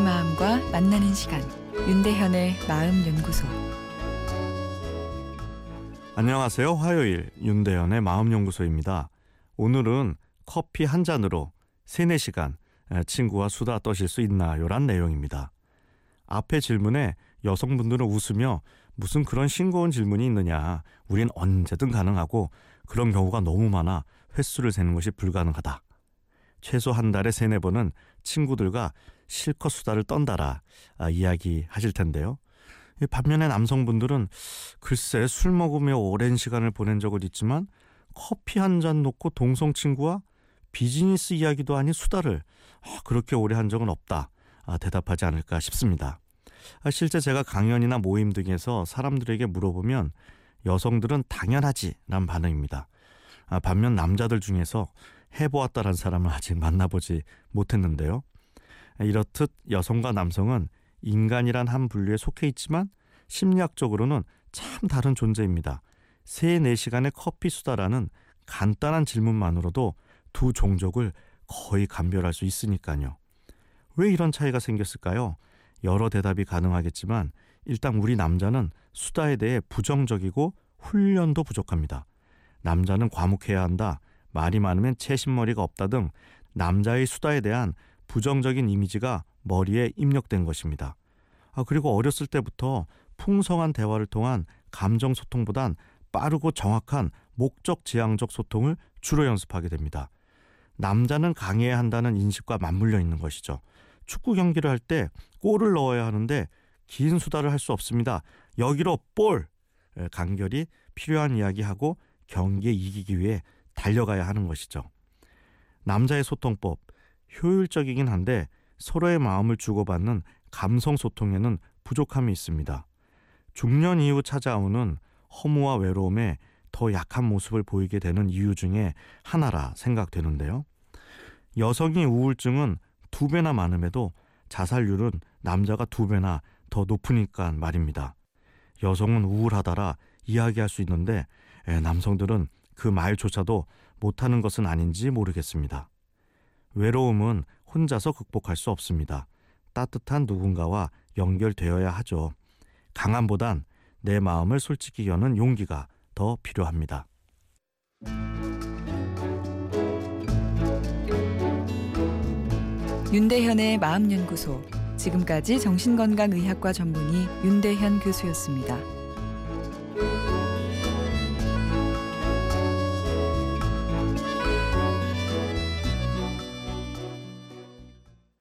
마음과 만나는 시간 윤대현의 마음 연구소 안녕하세요. 화요일 윤대현의 마음 연구소입니다. 오늘은 커피 한 잔으로 3, 4시간 친구와 수다 떠실 수 있나요란 내용입니다. 앞에 질문에 여성분들은 웃으며 무슨 그런 싱거운 질문이 있느냐. 우린 언제든 가능하고 그런 경우가 너무 많아 횟수를 세는 것이 불가능하다. 최소 한 달에 세네 번은 친구들과 실컷 수다를 떤다라 아, 이야기하실 텐데요. 반면에 남성분들은 글쎄 술 먹으며 오랜 시간을 보낸 적은 있지만 커피 한 잔 놓고 동성 친구와 비즈니스 이야기도 아닌 수다를 아, 그렇게 오래 한 적은 없다. 아, 대답하지 않을까 싶습니다. 아, 실제 제가 강연이나 모임 등에서 사람들에게 물어보면 여성들은 당연하지란 반응입니다. 아, 반면 남자들 중에서 해보았다란 사람을 아직 만나보지 못했는데요. 이렇듯 여성과 남성은 인간이란 한 분류에 속해 있지만 심리학적으로는 참 다른 존재입니다. 3, 4시간의 커피 수다라는 간단한 질문만으로도 두 종족을 거의 감별할 수 있으니까요. 왜 이런 차이가 생겼을까요? 여러 대답이 가능하겠지만 일단 우리 남자는 수다에 대해 부정적이고 훈련도 부족합니다. 남자는 과묵해야 한다. 말이 많으면 채신머리가 없다 등 남자의 수다에 대한 부정적인 이미지가 머리에 입력된 것입니다. 아, 그리고 어렸을 때부터 풍성한 대화를 통한 감정 소통보단 빠르고 정확한 목적 지향적 소통을 주로 연습하게 됩니다. 남자는 강해야 한다는 인식과 맞물려 있는 것이죠. 축구 경기를 할 때 골을 넣어야 하는데 긴 수다를 할 수 없습니다. 여기로 볼! 간결히 필요한 이야기하고 경기에 이기기 위해 달려가야 하는 것이죠. 남자의 소통법, 효율적이긴 한데 서로의 마음을 주고받는 감성 소통에는 부족함이 있습니다. 중년 이후 찾아오는 허무와 외로움에 더 약한 모습을 보이게 되는 이유 중에 하나라 생각되는데요. 여성이 우울증은 두 배나 많음에도 자살률은 남자가 두 배나 더 높으니까 말입니다. 여성은 우울하다라 이야기할 수 있는데 남성들은 그 말조차도 못하는 것은 아닌지 모르겠습니다. 외로움은 혼자서 극복할 수 없습니다. 따뜻한 누군가와 연결되어야 하죠. 강함보단 내 마음을 솔직히 여는 용기가 더 필요합니다. 윤대현의 마음연구소 지금까지 정신건강의학과 전문의 윤대현 교수였습니다.